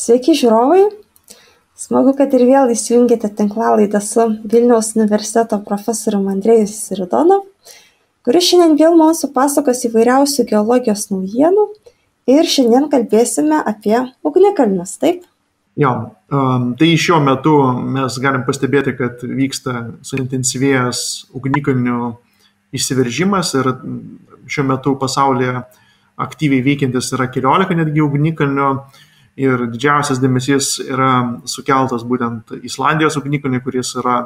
Sveiki žiūrovai! Smagu, kad ir vėl įsijungėte tinklalaidą su Vilniaus universiteto profesoriumi Andrėjus Siridonov, kuris šiandien vėl mums supasakos įvairiausių geologijos naujienų ir šiandien kalbėsime apie ugnikalnius, taip? Jo, um, tai šiuo metu mes galim pastebėti, kad vyksta suintensyvėjęs ugnikalnių įsiveržimas ir šiuo metu pasaulyje aktyviai veikiantis yra keliolika netgi ugnikalnių ir didžiausias dėmesys yra sukeltas būtent Islandijos ugnikalniui, kuris yra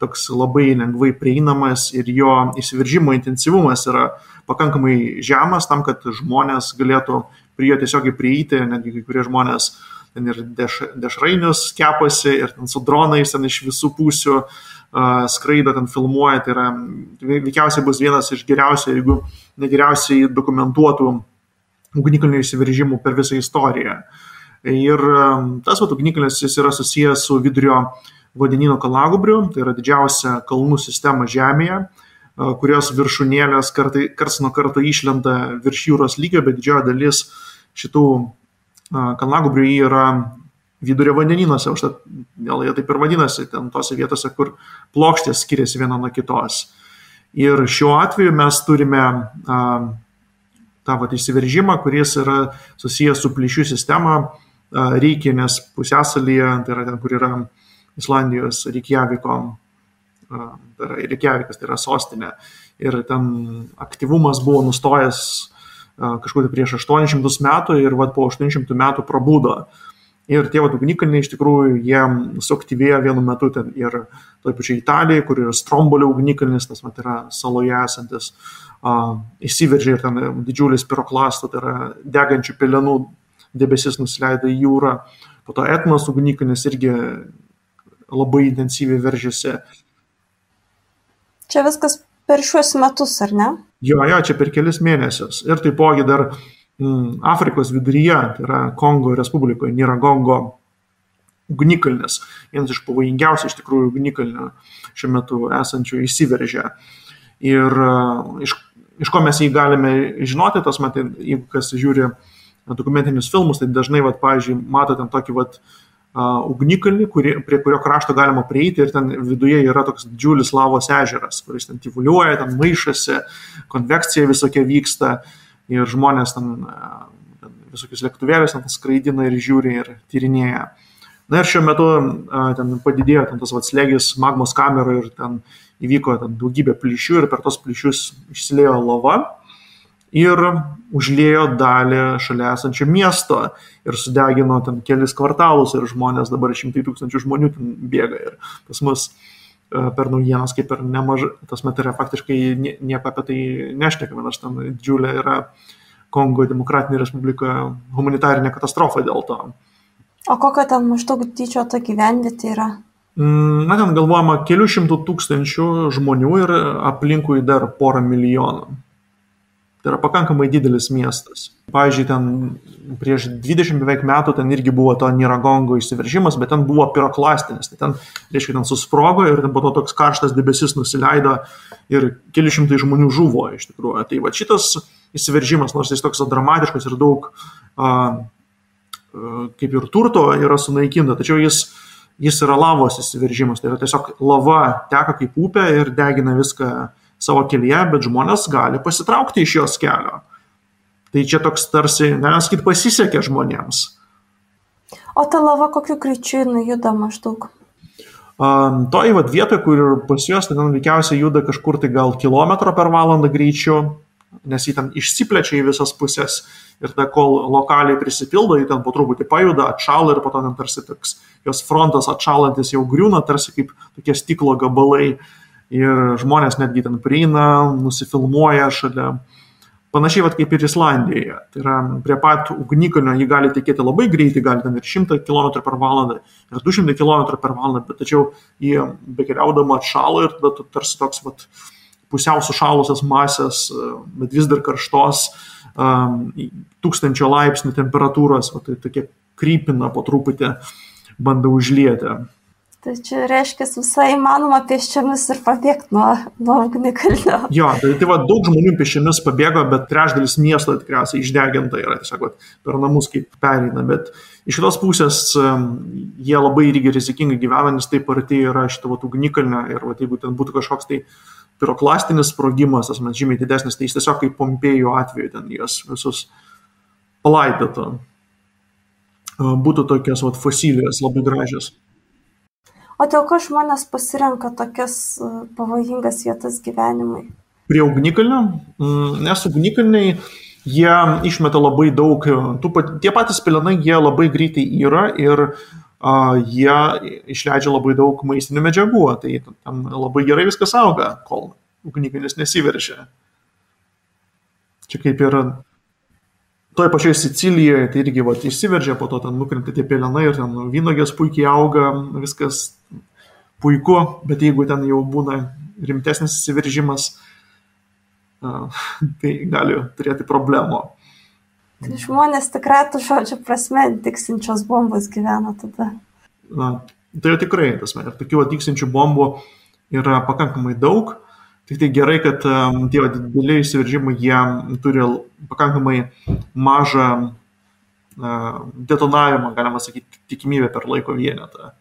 toks labai lengvai prieinamas ir jo įsiveržimo intensyvumas yra pakankamai žemas tam, kad žmonės galėtų prie jo tiesiogiai prieiti, netgi kai kurie žmonės ten ir deš, dešrainius kepasi ir ten su dronais ten iš visų pusių uh, skraido, ten filmuoja, tai yra veikiausiai bus vienas iš geriausių, jeigu negeriausiai dokumentuotų ugnikalnių įsiveržimų per visą istoriją. Uh, Ir tas vat, ugnikalnis jis yra susijęs su vidurio vandenino kalagubriu, tai yra didžiausia kalnų sistema Žemėje, kurios viršūnėlės kartai, karts nuo karto išlenda virš jūros lygio, bet didžioji dalis šitų kalagubrių yra vidurio vandeninuose, užtat vėl jie taip ir vadinasi, ten tose vietose, kur plokštės skiriasi viena nuo kitos. Ir šiuo atveju mes turime a, tą vat, įsiveržimą, kuris yra susijęs su plyšių sistema, Rykinės pusėsalyje, tai yra ten, kur yra Islandijos Reikjaviko, tai yra Reikjavikas, tai yra sostinė. Ir ten aktyvumas buvo nustojęs kažkur prieš 800 metų ir vat, po 800 metų prabudo. Ir tie ugnikalniai iš tikrųjų jie suaktyvėjo vienu metu ten ir toje pačioje Italijoje, kur yra Strombolio ugnikalnis, tas mat yra saloje esantis, uh, įsiveržė ir ten didžiulis piroklastų, tai yra degančių pelenų debesis nusileido į jūrą, po to etnos ugnikalnis irgi labai intensyviai veržėsi. Čia viskas per šiuos metus, ar ne? Jo, jo, čia per kelis mėnesius. Ir taipogi dar mm, Afrikos viduryje, tai yra Kongo Respublikoje, Niragongo ugnikalnis, vienas iš pavojingiausių iš tikrųjų ugnikalnių šiuo metu esančių įsiveržę. Ir uh, iš, iš ko mes jį galime žinoti, tas matai, jeigu kas žiūri uh, dokumentinius filmus, tai dažnai, vat, pavyzdžiui, mato ten tokį vat, uh, ugnikalnį, kuri, prie kurio krašto galima prieiti ir ten viduje yra toks didžiulis lavos ežeras, kuris ten tyvuliuoja, ten maišasi, konvekcija visokia vyksta ir žmonės ten, ten visokius lėktuvėlius ten skraidina ir žiūri ir tyrinėja. Na ir šiuo metu a, ten padidėjo ten tas slėgis magmos kameroje ir ten įvyko ten daugybė plyšių ir per tos plyšius išsiliejo lava ir užliejo dalį šalia esančio miesto ir sudegino ten kelis kvartalus ir žmonės, dabar šimtai tūkstančių žmonių ten bėga ir pas mus e, per naujienas kaip ir nemažai, tas met yra faktiškai nieko apie tai nešnekame, nors ten didžiulė yra Kongo demokratinė respublika humanitarinė katastrofa dėl to. O kokia ten maždaug dydžio ta gyvenvietė yra? Mm, na, ten galvojama kelių šimtų tūkstančių žmonių ir aplinkui dar porą milijonų. Tai yra pakankamai didelis miestas. Pavyzdžiui, ten prieš 20 beveik metų ten irgi buvo to Niragongo išsiveržimas, bet ten buvo piroklastinis. Tai ten, reiškia, ten susprogo ir ten po to toks karštas debesis nusileido ir keli šimtai žmonių žuvo iš tikrųjų. Tai va šitas įsiveržimas, nors jis toks dramatiškas ir daug, a, a, kaip ir turto yra sunaikinta, tačiau jis, jis yra lavos įsiveržimas. Tai yra tiesiog lava teka kaip upė ir degina viską savo kelyje, bet žmonės gali pasitraukti iš jos kelio. Tai čia toks tarsi, galima sakyti, pasisekė žmonėms. O ta lava kokiu greičiu jinai juda maždaug? Um, toj vat vietoje, kur pas juos, tai ten veikiausiai juda kažkur tai gal kilometro per valandą greičiu, nes jį ten išsiplečia į visas pusės ir tada kol lokaliai prisipildo, jį ten po truputį pajuda, atšala ir po to ten tarsi toks jos frontas atšalantis jau griūna, tarsi kaip tokie stiklo gabalai. Uh, ir žmonės netgi ten prieina, nusifilmuoja šalia. Panašiai vat, kaip ir Islandijoje. Tai yra prie pat ugnikalnio jį gali tekėti labai greitai, gali ten ir 100 km per valandą, ir 200 km per valandą, bet tačiau jį bekeliaudama atšalo ir tada tarsi toks vat, pusiau sušalusios masės, bet vis dar karštos, um, tūkstančio laipsnių temperatūros, va, tai tokie krypina po truputį, bando užlieti. Tai čia reiškia visai įmanoma pėsčiomis ir pabėgti nuo, nuo ugnikalnio. Jo, tai, tai va, daug žmonių pėsčiomis pabėgo, bet trečdalis miesto tikriausiai išdeginta yra tiesiog va, per namus kaip pereina. Bet iš kitos pusės jie labai irgi rizikingai gyvena, nes taip arti yra šito va, ugnikalnio ir va, jeigu ten būtų kažkoks tai piroklastinis sprogimas, tas man žymiai didesnis, tai jis tiesiog kaip Pompėjų atveju ten jas visus palaidotų. Būtų tokios vat, fosilijos labai gražios. O dėl ko žmonės pasirenka tokias e, pavojingas vietas gyvenimui? Prie ugnikalnio, mm, nes ugnikalniai jie išmeta labai daug, e, pat, tie patys pelenai jie labai greitai yra ir uh, jie išleidžia labai daug maistinių medžiagų, tai tam labai gerai viskas auga, kol ugnikalnis nesiveržia. Čia kaip ir toj pačioj Sicilijoje, tai irgi vat, išsiveržia, po to ten nukrenta tie pelenai ir ten vynogės puikiai auga, viskas puiku, bet jeigu ten jau būna rimtesnis įsiveržimas, tai gali turėti problemų. Tai žmonės tikrai tų žodžių prasme tiksinčios bombos gyvena tada. Na, tai jau tikrai, tasme, ir tokių tiksinčių bombų yra pakankamai daug. Tik tai gerai, kad um, tie dideliai įsiveržimai, jie turi pakankamai mažą uh, detonavimą, galima sakyti, tikimybę per laiko vienetą.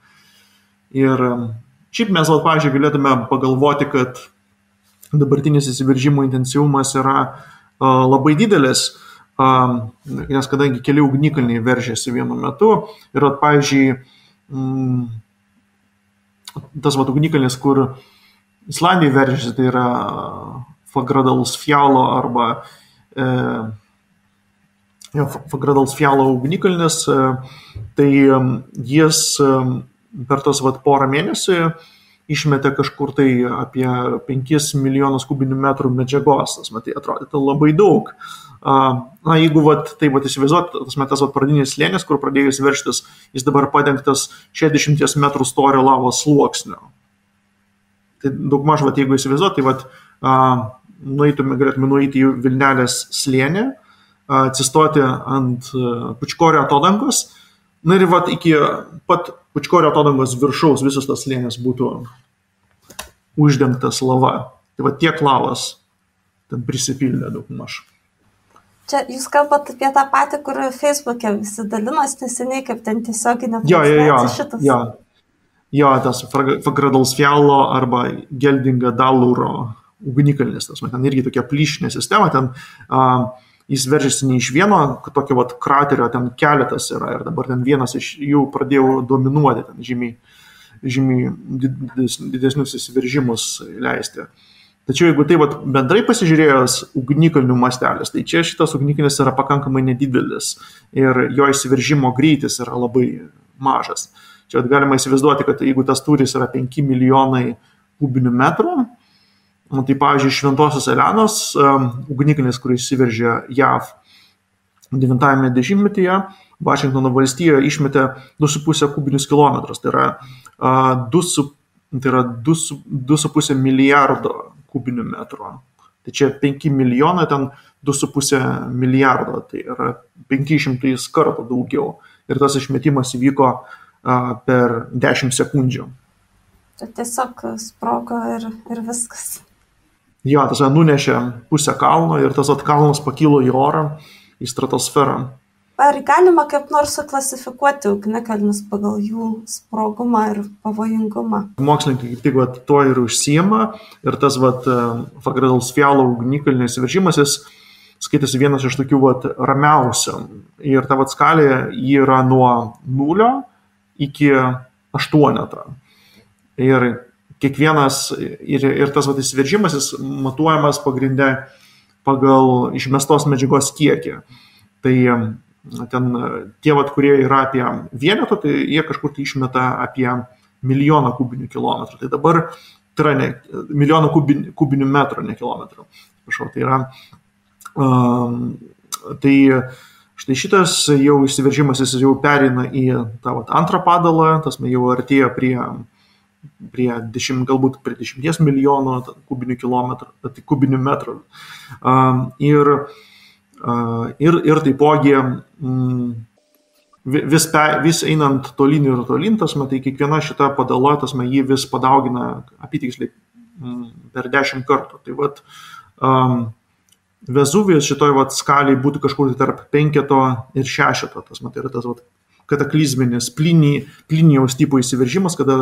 Ir Šiaip mes, vat, pavyzdžiui, galėtume pagalvoti, kad dabartinis įsiveržimo intensyvumas yra labai didelis, nes kadangi keli ugnikalniai veržėsi vienu metu ir, vat, pavyzdžiui, tas vat, ugnikalnis, kur Islandijai veržėsi, tai yra Fagradals Fjalo arba e, Fagradals Fjalo ugnikalnis, e, tai jis per tos vat, porą mėnesių išmetė kažkur tai apie 5 milijonus kubinių metrų medžiagos, tas matai, atrodytų labai daug. Na, jeigu vat, tai vat, įsivaizduot, tas metas vat, pradinis slėnis, kur pradėjus verštis, jis dabar padengtas 60 metrų storio lavos sluoksniu. Tai daug maž, vat, jeigu įsivaizduot, tai vat, nueitume, galėtume nueiti į Vilnelės slėnį, atsistoti ant Pučkorio atodangos, na ir vat, iki pat Pučkorio atodangos viršaus visas tas slėnis būtų uždengtas lava. Tai va tiek lavas ten prisipildė daug maž. Čia jūs kalbate apie tą patį, kur Facebook'e visi dalinos neseniai, kaip ten tiesioginė jo, jo, jo, šitas. Jo, jo, tas Fagradalsfjalo arba Geldinga Daluro ugnikalnis, tas man ten irgi tokia plyšinė sistema, ten uh, jis veržiasi ne iš vieno, tokio vat kraterio ten keletas yra ir dabar ten vienas iš jų pradėjo dominuoti, ten žymiai, žymiai didesnius įsiveržimus leisti. Tačiau jeigu tai vat, bendrai pasižiūrėjus ugnikalnių mastelis, tai čia šitas ugnikalnis yra pakankamai nedidelis ir jo įsiveržimo greitis yra labai mažas. Čia galima įsivaizduoti, kad jeigu tas turis yra 5 milijonai kubinių metrų, tai pavyzdžiui, Šventosios Elenos ugnikalnis, kuris įsiveržė JAV 90-ame dešimtmetyje, Vašingtono valstijoje išmetė 2,5 kubinius kilometrus, tai yra, uh, 2, tai yra 2,5 milijardo kubinių metrų. Tai čia 5 milijonai, ten 2,5 milijardo, tai yra 500 kartų daugiau. Ir tas išmetimas įvyko per 10 sekundžių. Tai tiesiog sprogo ir, ir viskas jo, tas nunešė pusę kalno ir tas atkalnas pakilo į orą, į stratosferą. Ar galima kaip nors suklasifikuoti ugnikalnius pagal jų sprogumą ir pavojingumą? Mokslininkai kaip tik vat, tuo ir užsijama ir tas Fagradals Fialo ugnikalnio įsiveržimas, jis skaitėsi vienas iš tokių vat, ramiausių. Ir ta vat skalė yra nuo nulio iki aštuoneto. Ir kiekvienas ir, ir tas vat, įsiveržimas jis matuojamas pagrindę pagal išmestos medžiagos kiekį. Tai ten tie, vat, kurie yra apie vienetą, tai jie kažkur tai išmeta apie milijoną kubinių kilometrų. Tai dabar tai yra ne, milijoną kubinių, kubinių metrų, ne kilometrų. Prašau, tai yra. Um, tai štai šitas jau įsiveržimas jis jau perina į tą vat, antrą padalą, tas jau artėja prie prie 10, galbūt prie 10 milijonų kubinių, tai kubinių metrų. Ir, ir, ir taipogi, mm, vis, pe, vis einant tolyn ir tolyn, tasme, tai kiekviena šita padala, tasme, jį vis padaugina apytiksliai mm, per dešimt kartų. Tai vat, Vezuvijos šitoj vat, skaliai būtų kažkur tarp penketo ir šešeto, tasme, tai yra tas vat, kataklizminis plinijaus tipo įsiveržimas, kada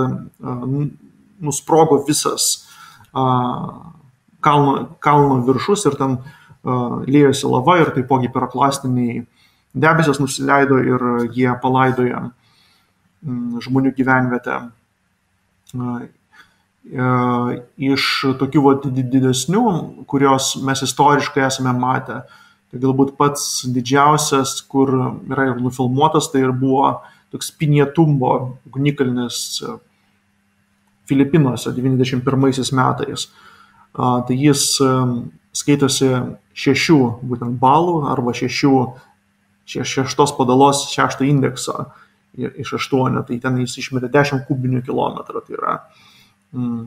nusprogo visas kalno, kalno viršus ir ten lėjosi lava ir taipogi piroklastiniai debesis nusileido ir jie palaidojo mm, žmonių gyvenvietę. Iš tokių didesnių, kurios mes istoriškai esame matę, tai galbūt pats didžiausias, kur yra ir nufilmuotas, tai ir buvo toks Pinietumbo ugnikalnis Filipinuose 91 metais. Tai jis skaitosi šešių būtent balų arba šešių šeštos padalos šešto indekso iš aštuonio, tai ten jis išmetė 10 kubinių kilometrų, tai yra mm,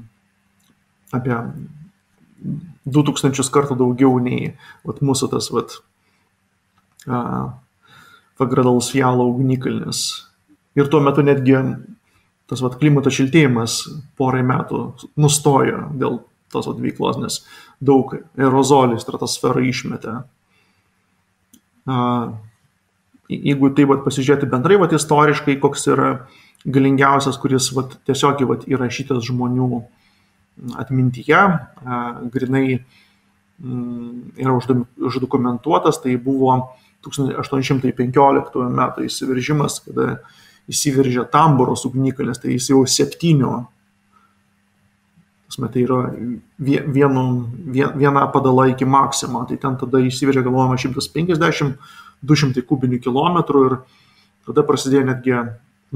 apie 2000 kartų daugiau nei vat, mūsų tas vat, Fagradalus Fjalo ugnikalnis. Ir tuo metu netgi tas vat, klimato šiltėjimas porai metų nustojo dėl tos vat, veiklos, nes daug aerozolių stratosferą išmetė jeigu tai vat, pasižiūrėti bendrai, vat, istoriškai, koks yra galingiausias, kuris vat, tiesiog vat, įrašytas žmonių atmintyje, grinai yra uždokumentuotas, tai buvo 1815 metų įsiveržimas, kada įsiveržė Tamboros ugnikalnis, tai jis jau septynių, tai yra vienu, viena padala iki maksimo, tai ten tada įsiveržė galvojama 150 200 kubinių kilometrų ir tada prasidėjo netgi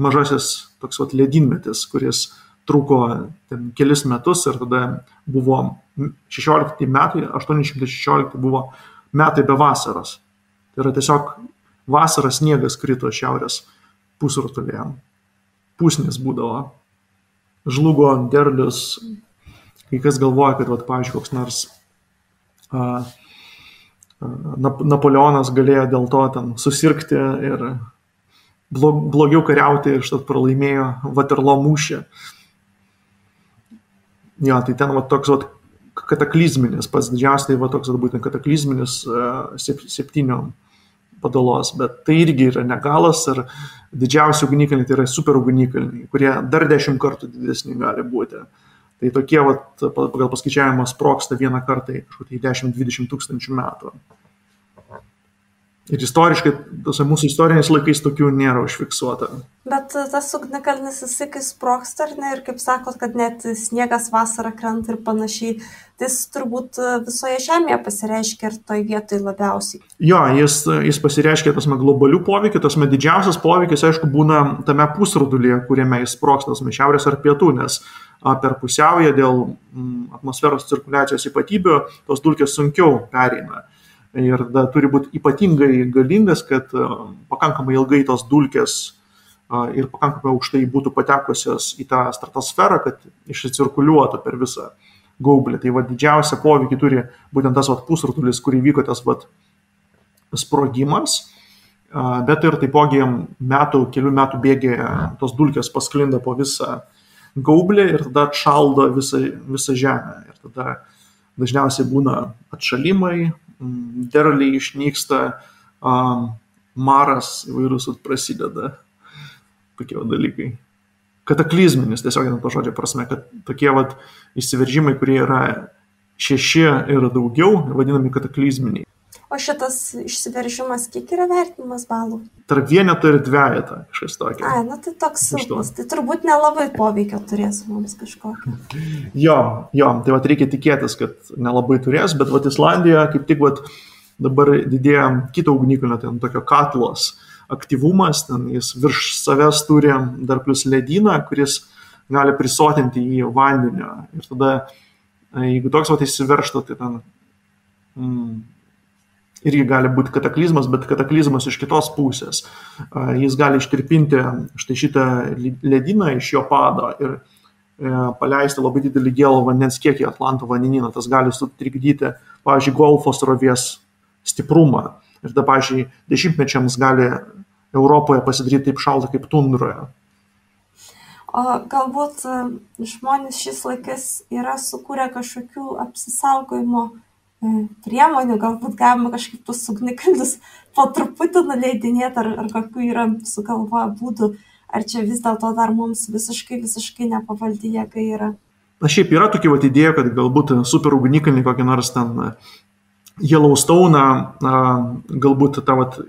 mažasis toks vat ledynmetis, kuris truko ten kelis metus ir tada buvo 16 metai, 816 buvo metai be vasaros. Tai yra tiesiog vasaras sniegas krito šiaurės pusrutulėje. Pusnis būdavo. Žlugo derlius. Kai kas galvoja, kad, vat, pavyzdžiui, koks nors uh, Napoleonas galėjo dėl to ten susirgti ir blogiau kariauti ir štat pralaimėjo Vaterlo mūšį. Jo, tai ten va toks va kataklizminis, pats didžiausias tai va toks va būtent kataklizminis septynių padalos, bet tai irgi yra negalas ir didžiausi ugnikalniai tai yra super ugnikalniai, kurie dar dešimt kartų didesni gali būti. Tai tokie, vat, pagal paskaičiavimą, sproksta vieną kartą į kažkokį 10-20 tūkstančių metų. Ir istoriškai, tose mūsų istoriniais laikais tokių nėra užfiksuota. Bet tas ugnikalnis jisai kai sproksta, ar ne, ir kaip sakot, kad net sniegas vasarą krenta ir panašiai, tai jis turbūt visoje žemėje pasireiškia ir toj vietoj labiausiai. Jo, jis, jis pasireiškia tasme globalių poveikių, tasme didžiausias poveikis, aišku, būna tame pusrudulyje, kuriame jis sproksta, tasme šiaurės ar pietų, nes per pusiaują dėl atmosferos cirkuliacijos ypatybių tos dulkės sunkiau pereina. Ir tada turi būti ypatingai galingas, kad pakankamai ilgai tos dulkės ir pakankamai aukštai būtų patekusios į tą stratosferą, kad išsicirkuliuotų per visą gaublį. Tai va didžiausia poveikį turi būtent tas va pusrutulis, kurį vyko tas va sprogimas, bet ir taipogi metų, kelių metų bėgėje tos dulkės pasklinda po visą gaublį ir tada atšaldo visą, visą žemę. Ir tada dažniausiai būna atšalimai, derliai išnyksta, maras įvairūs prasideda, tokie dalykai. Kataklizminis, tiesiog to žodžio prasme, kad tokie vat įsiveržimai, kurie yra šeši ir daugiau, vadinami kataklizminiai. O šitas išsiveržimas kiek yra vertinimas balų? Tarp vieneto ir dviejata, kažkas tokio. A, na tai toks silpnas, tai turbūt nelabai poveikio turės mums kažkokio. Jo, jo, tai vat reikia tikėtis, kad nelabai turės, bet vat Islandijoje kaip tik vat dabar didėja kito ugnikalnio, ten tokio katlos aktyvumas, ten jis virš savęs turi dar plus ledyną, kuris gali prisotinti į vandenį. Ir tada, jeigu toks vat įsiverštų, tai ten mm, irgi gali būti kataklizmas, bet kataklizmas iš kitos pusės. Jis gali ištirpinti štai šitą ledyną iš jo pado ir e, paleisti labai didelį gėlo vandens kiekį Atlanto vandenyną. Tas gali sutrikdyti, pavyzdžiui, golfo srovės stiprumą. Ir tada, pavyzdžiui, dešimtmečiams gali Europoje pasidaryti taip šalta kaip tundroje. O galbūt e, žmonės šis laikas yra sukūrę kažkokių apsisaugojimo priemonių, galbūt galima kažkaip tus ugnikalnius po truputį nuleidinėti, ar, ar kokių yra sugalvoję būdų, ar čia vis dėlto dar mums visiškai, visiškai nepavaldi jėga yra. Na šiaip yra tokia vat, idėja, kad galbūt super ugnikalnį kokį nors ten Yellowstone, galbūt tą vat,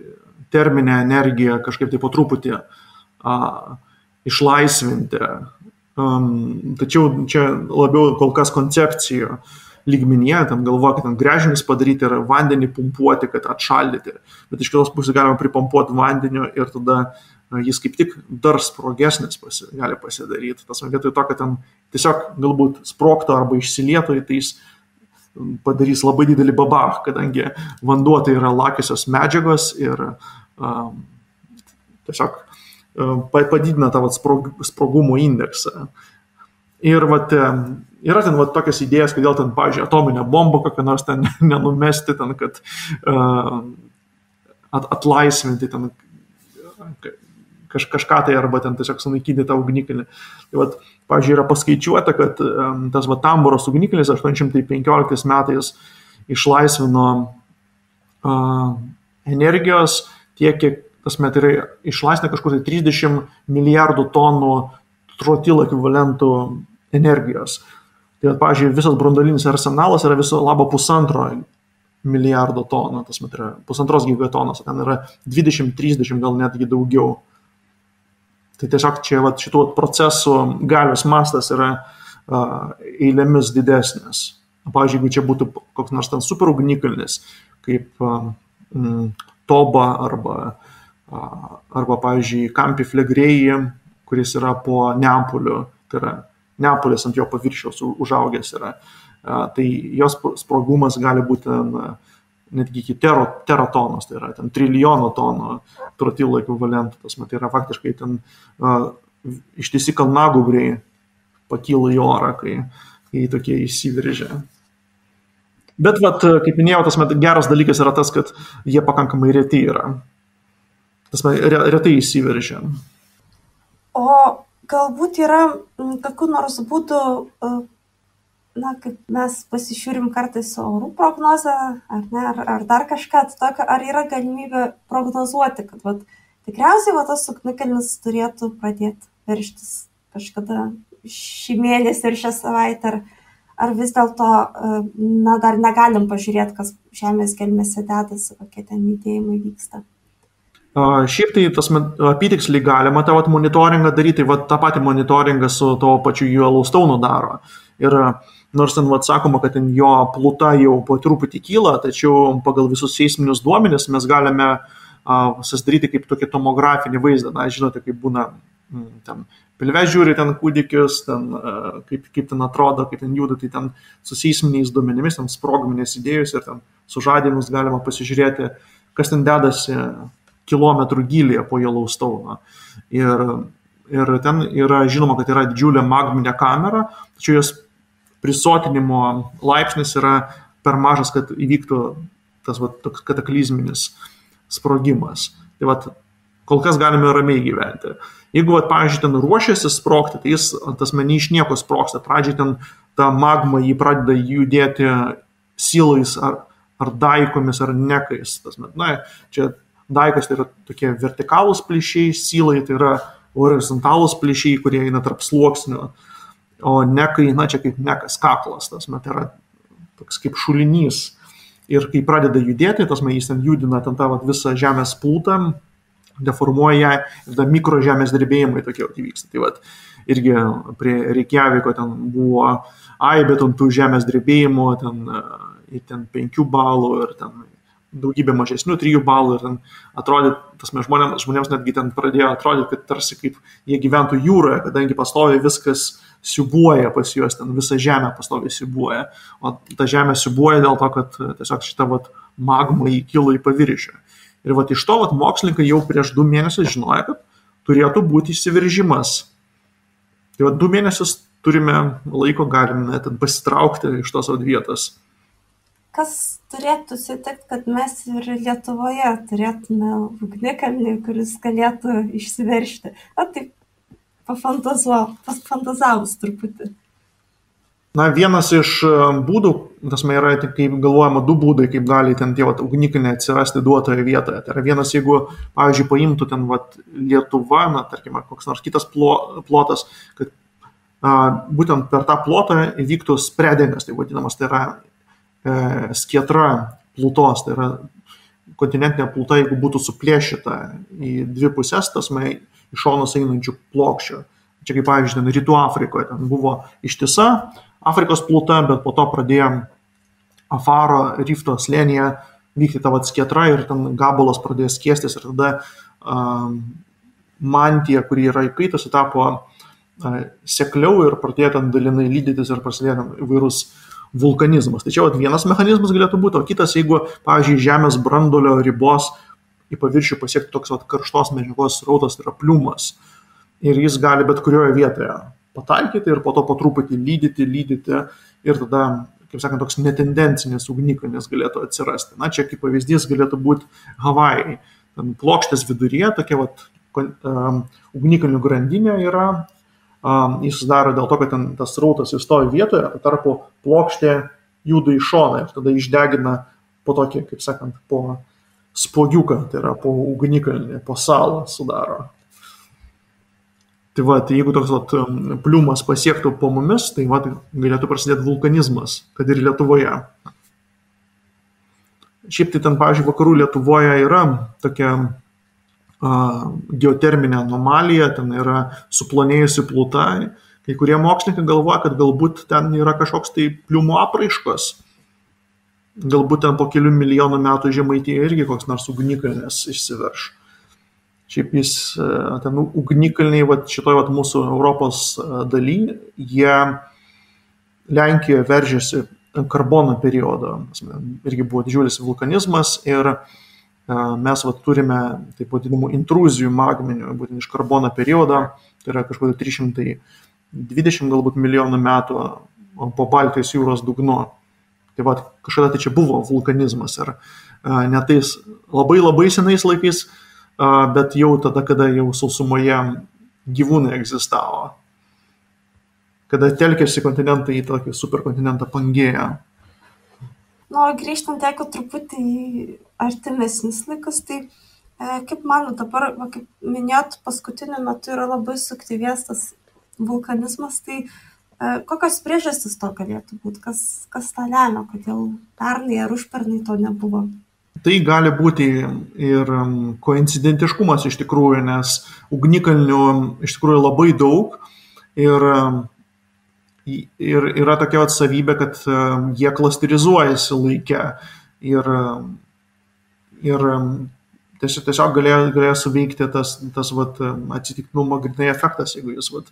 terminę energiją kažkaip tai po truputį a, išlaisvinti. Um, tačiau čia labiau kol kas koncepcijų lygmenyje, ten galvoja, kad ten grežinius padaryti ir vandenį pumpuoti, kad atšaldyti. Bet iš kitos pusės galima pripumpuoti vandeniu ir tada jis kaip tik dar sprogesnis pasi, gali pasidaryti. Tas vietoj to, kad ten tiesiog galbūt sprokto arba išsilietų, tai jis padarys labai didelį babach, kadangi vanduo tai yra lakiosios medžiagos ir um, tiesiog padidina tą vat, sprog, sprogumo indeksą. Ir vat, yra ten vat, tokios idėjas, kodėl ten, pavyzdžiui, atominę bombą kokią nors ten nenumesti, ten, kad uh, at, atlaisvinti ten kaž, kažką tai arba ten tiesiog sunaikinti tą ugnikalnį. Tai vat, pavyzdžiui, yra paskaičiuota, kad um, tas va Tamboros ugnikalnis 815 metais išlaisvino uh, energijos tiek, kiek tasme, tai yra išlaisvina kažkur tai 30 milijardų tonų trotilo ekvivalentų energijos. Tai, pavyzdžiui, visas brandolinis arsenalas yra viso labo pusantro milijardo tonų, tas met yra pusantros gigatonos, ten yra 20-30 gal netgi daugiau. Tai tiesiog čia vat, šitų procesų galios mastas yra uh, eilėmis didesnis. Pavyzdžiui, jeigu čia būtų koks nors ten super ugnikalnis, kaip mm, Toba arba uh, arba, pavyzdžiui, Kampi Flegrėjai, kuris yra po Neapoliu, tai yra Neapolis ant jo paviršiaus užaugęs yra. Tai jos sprogumas gali būti netgi iki tero, teratonos, tai yra ten trilijono tonų trotilo ekvivalentų. Tas, tai yra faktiškai ten uh, ištisi kalnagubriai pakyla į orą, kai, kai tokie įsiveržia. Bet, vat, kaip minėjau, tas geras dalykas yra tas, kad jie pakankamai reti yra. Tas man retai įsiveržia. O galbūt yra kokiu nors būdu, e, na, kaip mes pasižiūrim kartais orų prognozę, ar ne, ar, ar dar kažką tokio, ar yra galimybė prognozuoti, kad vat, tikriausiai va, tas ugnikalnis turėtų pradėti verštis kažkada šį mėnesį ir šią savaitę, ar, ar vis dėlto, e, na, dar negalim pažiūrėti, kas žemės gelmėse dedasi, kokie ten judėjimai vyksta. Šiaip tai tas apytiksliai galima tą vat, monitoringą daryti, tai vat, tą patį monitoringą su to pačiu Yellowstone daro. Ir nors ten vat, sakoma, kad ten jo pluta jau po truputį kyla, tačiau pagal visus seisminius duomenis mes galime uh, susidaryti kaip tokį tomografinį vaizdą. Na, žinote, kaip būna mm, ten pilve žiūri ten kūdikius, ten, uh, kaip, kaip ten atrodo, kaip ten juda, tai ten su seisminiais duomenimis, ten sprogmenės įdėjus ir ten sužadinus galima pasižiūrėti, kas ten dedasi kilometrų gylyje po Yellowstone. Ir, ir ten yra žinoma, kad yra didžiulė magminė kamera, tačiau jos prisotinimo laipsnis yra per mažas, kad įvyktų tas va, toks kataklizminis sprogimas. Tai va, kol kas galime ramiai gyventi. Jeigu, va, pavyzdžiui, ten ruošiasi sprokti, tai jis tas meni iš nieko sproksta. Pradžiai ten ta magma jį pradeda judėti silais ar, ar daikomis ar nekais. Tas, na, čia Daikas tai yra tokie vertikalūs plyšiai, sylai tai yra horizontalūs plyšiai, kurie eina tarp sluoksnių, o nekai, na čia kaip nekas kaklas, tas met yra toks kaip šulinys. Ir kai pradeda judėti, tas man jis ten judina ten tą vat, visą žemės plūtą, deformuoja ją ir tada mikro žemės drebėjimai tokie įvyksta. Tai vat, irgi prie Reikjaviko ten buvo aibė tų žemės drebėjimų, ten, ten 5 balų ir ten daugybė mažesnių trijų balų ir ten atrodė, tas mes žmonėms, žmonėms netgi ten pradėjo atrodyti, kad tarsi kaip jie gyventų jūroje, kadangi pastoviai viskas siubuoja pas juos, ten visa žemė pastoviai siubuoja, o ta žemė siubuoja dėl to, kad tiesiog šita vat, magma įkilo į paviršių. Ir vat iš to vat, mokslininkai jau prieš du mėnesius žinojo, kad turėtų būti įsiveržimas. Tai vat du mėnesius turime laiko, galime net pasitraukti iš tos vietos kas turėtų atsitikti, kad mes ir Lietuvoje turėtume ugnikalnį, kuris galėtų išsiveršti. O taip, pafantazavus truputį. Na, vienas iš e, būdų, tas man yra, kaip galvojama, du būdai, kaip gali ten tie ugnikalniai atsirasti duotoje vietoje. Tai yra vienas, jeigu, pavyzdžiui, paimtų ten vat, Lietuva, na, tarkime, koks nors kitas plotas, kad a, būtent per tą plotą įvyktų spreadingas, tai vadinamas, tai yra skietra plutos, tai yra kontinentinė pluta, jeigu būtų suplėšyta į dvi pusės, tas man iš šonos einančių plokščių. Čia kaip pavyzdžiui, ten Rytų Afrikoje ten buvo ištisa Afrikos pluta, bet po to pradėjom Afaro rifto slėnyje vykti ta vat skietra ir ten gabalas pradėjo skiestis ir tada um, mantija, kuri yra įkaitusi, tapo uh, sekliau ir pradėjo ten dalinai lydytis ir prasidėjo įvairūs vulkanizmas. Tai čia vat, vienas mechanizmas galėtų būti, o kitas, jeigu, pavyzdžiui, Žemės brandolio ribos į paviršių pasiekti toks vat, karštos medžiagos srautas, tai yra pliumas. Ir jis gali bet kurioje vietoje pataikyti ir po to po truputį lydyti, lydyti ir tada, kaip sakant, toks netendencinis ugnikalnis galėtų atsirasti. Na, čia kaip pavyzdys galėtų būti Havajai. Ten plokštės viduryje tokia vat, um, ugnikalnių grandinė yra, jis sudaro dėl to, kad ten tas rautas įstovi vietoje, o tarpu plokštė juda į šoną ir tada išdegina po tokį, kaip sakant, po spogiuką, tai yra po ugnikalnį, po salą sudaro. Tai va, tai jeigu toks vat, pliumas pasiektų po mumis, tai va, galėtų prasidėti vulkanizmas, kad ir Lietuvoje. Šiaip tai ten, pavyzdžiui, vakarų Lietuvoje yra tokia geoterminė anomalija, ten yra suplonėjusi pluta. Kai kurie mokslininkai galvoja, kad galbūt ten yra kažkoks tai pliumo apraiškos. Galbūt ten po kelių milijonų metų žemaityje irgi koks nors ugnikalnis išsiverš šiaip jis ten ugnikalniai vat šitoj vat mūsų Europos daly, jie Lenkijoje veržėsi karbono periodo, irgi buvo didžiulis vulkanizmas ir e, mes vat turime taip vadinamų intruzijų magminių, būtent iš karbono periodo, tai yra kažkokiu 320 galbūt milijonų metų po Baltijos jūros dugnu. Tai va, kažkada tai čia buvo vulkanizmas ir netais labai labai senais laikais bet jau tada, kada jau sausumoje gyvūnai egzistavo. Kada telkėsi kontinentai į tokį superkontinentą Pangėją. Nu, grįžtant, jeigu truputį į artimesnis laikus, tai e, kaip mano dabar, va, kaip minėt, paskutiniu metu yra labai suaktyvės tas vulkanizmas, tai e, kokios priežastys to galėtų būti, kas, kas tą lemia, kodėl pernai ar užpernai to nebuvo? Tai gali būti ir um, koincidentiškumas iš tikrųjų, nes ugnikalnių iš tikrųjų labai daug ir, ir yra tokia atsavybė, kad um, jie klasterizuojasi laikę ir, ir tiesiog, tiesiog galėjo, galėjo suveikti tas, tas vat, atsitiktinumo grinai efektas, jeigu jūs vat,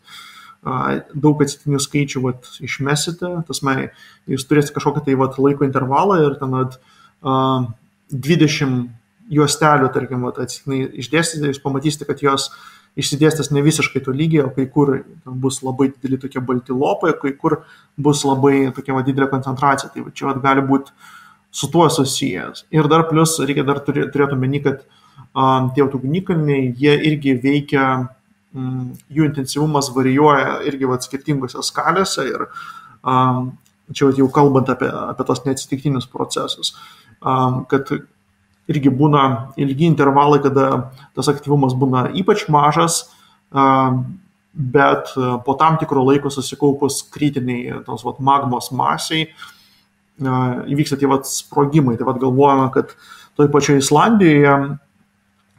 daug atsitiktinių skaičių vat, išmesite, tas mai, jūs turėsite kažkokią tai vat, laiko intervalą ir ten vat, uh, 20 juostelių, tarkim, atsitiktinai išdėstyti, jūs pamatysite, kad jos išsidėstęs ne visiškai to lygiai, o kai kur bus labai dideli tokie balti lopai, kai kur bus labai tokia va, didelė koncentracija. Tai va, čia va, gali būti su tuo susijęs. Ir dar plus reikia dar turėti omeny, kad um, tie ugnikalniai, jie irgi veikia, um, jų intensyvumas varijuoja irgi va, skirtingose skalėse ir um, čia va, jau kalbant apie, apie tos neatsitiktinius procesus kad irgi būna ilgi intervalai, kada tas aktyvumas būna ypač mažas, bet po tam tikro laiko susikaupus kritiniai tos vat, magmos masiai įvyksta tie vat, sprogimai. Tai vat, galvojame, kad toj pačioje Islandijoje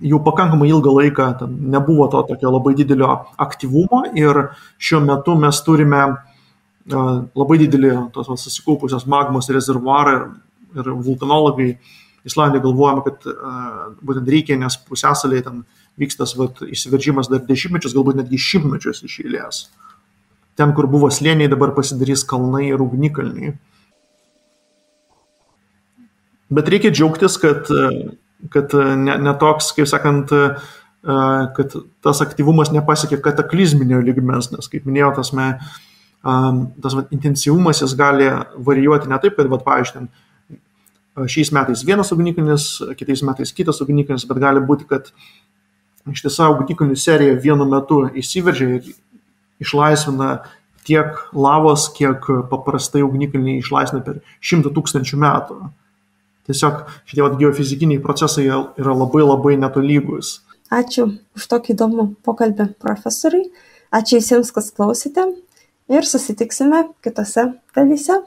jau pakankamai ilgą laiką nebuvo to tokio labai didelio aktyvumo ir šiuo metu mes turime labai didelį tos vat, susikaupusios magmos rezervuarą ir vulkanologai Islandijoje galvojama, kad būtent reikia, nes pusėsaliai ten vyksta vat, išsiveržimas dar dešimtmečius, galbūt netgi šimtmečius iš eilės. Ten, kur buvo slėniai, dabar pasidarys kalnai ir ugnikalniai. Bet reikia džiaugtis, kad, kad ne, ne toks, kaip sakant, kad tas aktyvumas nepasiekė kataklizminio lygmens, nes, kaip minėjau, tas, me, tas va, intensyvumas jis gali varijuoti ne taip, kad, va, pavyzdžiui, šiais metais vienas ugnikalnis, kitais metais kitas ugnikalnis, bet gali būti, kad ištisa ugnikalnių serija vienu metu įsiveržia ir išlaisvina tiek lavos, kiek paprastai ugnikalniai išlaisvina per šimtą tūkstančių metų. Tiesiog šitie geofizikiniai procesai yra labai labai netolygus. Ačiū už tokį įdomų pokalbį profesoriui. Ačiū visiems, kas klausėte ir susitiksime kitose dalyse.